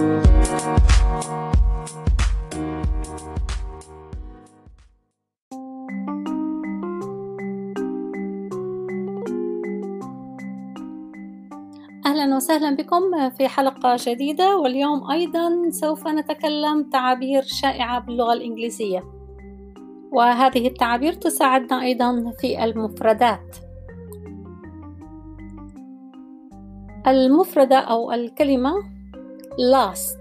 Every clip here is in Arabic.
أهلا وسهلا بكم في حلقة جديدة واليوم أيضا سوف نتكلم تعابير شائعة باللغة الإنجليزية. وهذه التعابير تساعدنا أيضا في المفردات. المفردة أو الكلمة last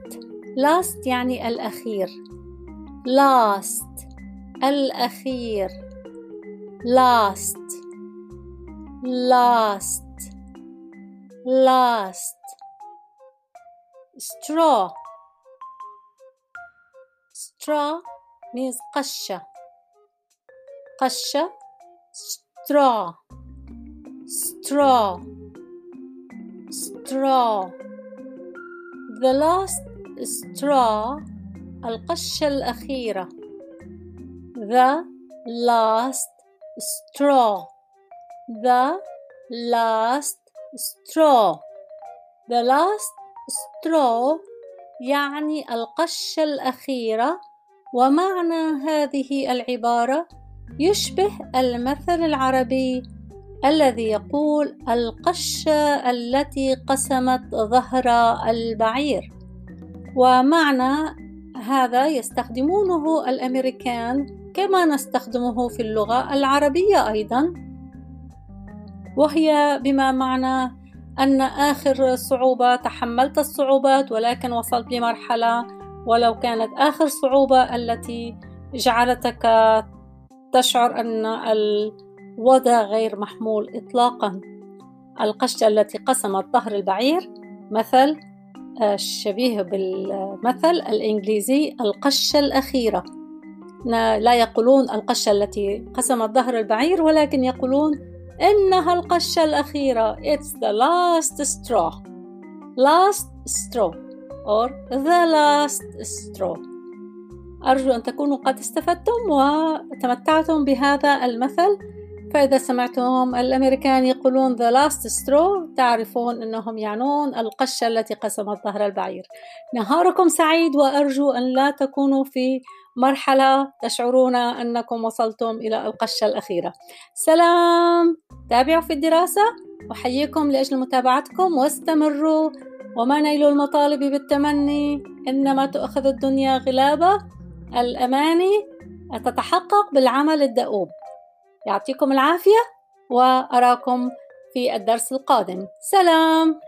last يعني الأخير last الأخير last last last straw straw means قشة قشة straw straw straw the last straw القشة الأخيرة. The last straw. The last straw. The last straw يعني القشة الأخيرة ومعنى هذه العبارة يشبه المثل العربي الذي يقول القشة التي قسمت ظهر البعير. ومعنى هذا يستخدمونه الأمريكان كما نستخدمه في اللغة العربية أيضا. وهي بما معنى أن آخر صعوبة تحملت الصعوبات ولكن وصلت لمرحلة ولو كانت آخر صعوبة التي جعلتك تشعر أن الوضع غير محمول إطلاقا. القشة التي قسمت ظهر البعير مثل شبيه بالمثل الإنجليزي القشة الأخيرة. لا يقولون القشة التي قسمت ظهر البعير ولكن يقولون إنها القشة الأخيرة. It's the last straw. Last straw or the last straw. أرجو أن تكونوا قد استفدتم وتمتعتم بهذا المثل. فإذا سمعتم الأمريكان يقولون the last straw تعرفون أنهم يعنون القشة التي قسمت ظهر البعير. نهاركم سعيد وأرجو أن لا تكونوا في مرحلة تشعرون أنكم وصلتم إلى القشة الأخيرة. سلام! تابعوا في الدراسة أحييكم لأجل متابعتكم واستمروا. وما نيل المطالب بالتمني إنما تؤخذ الدنيا غلابة. الأماني تتحقق بالعمل الدؤوب. يعطيكم العافية وأراكم في الدرس القادم. سلام!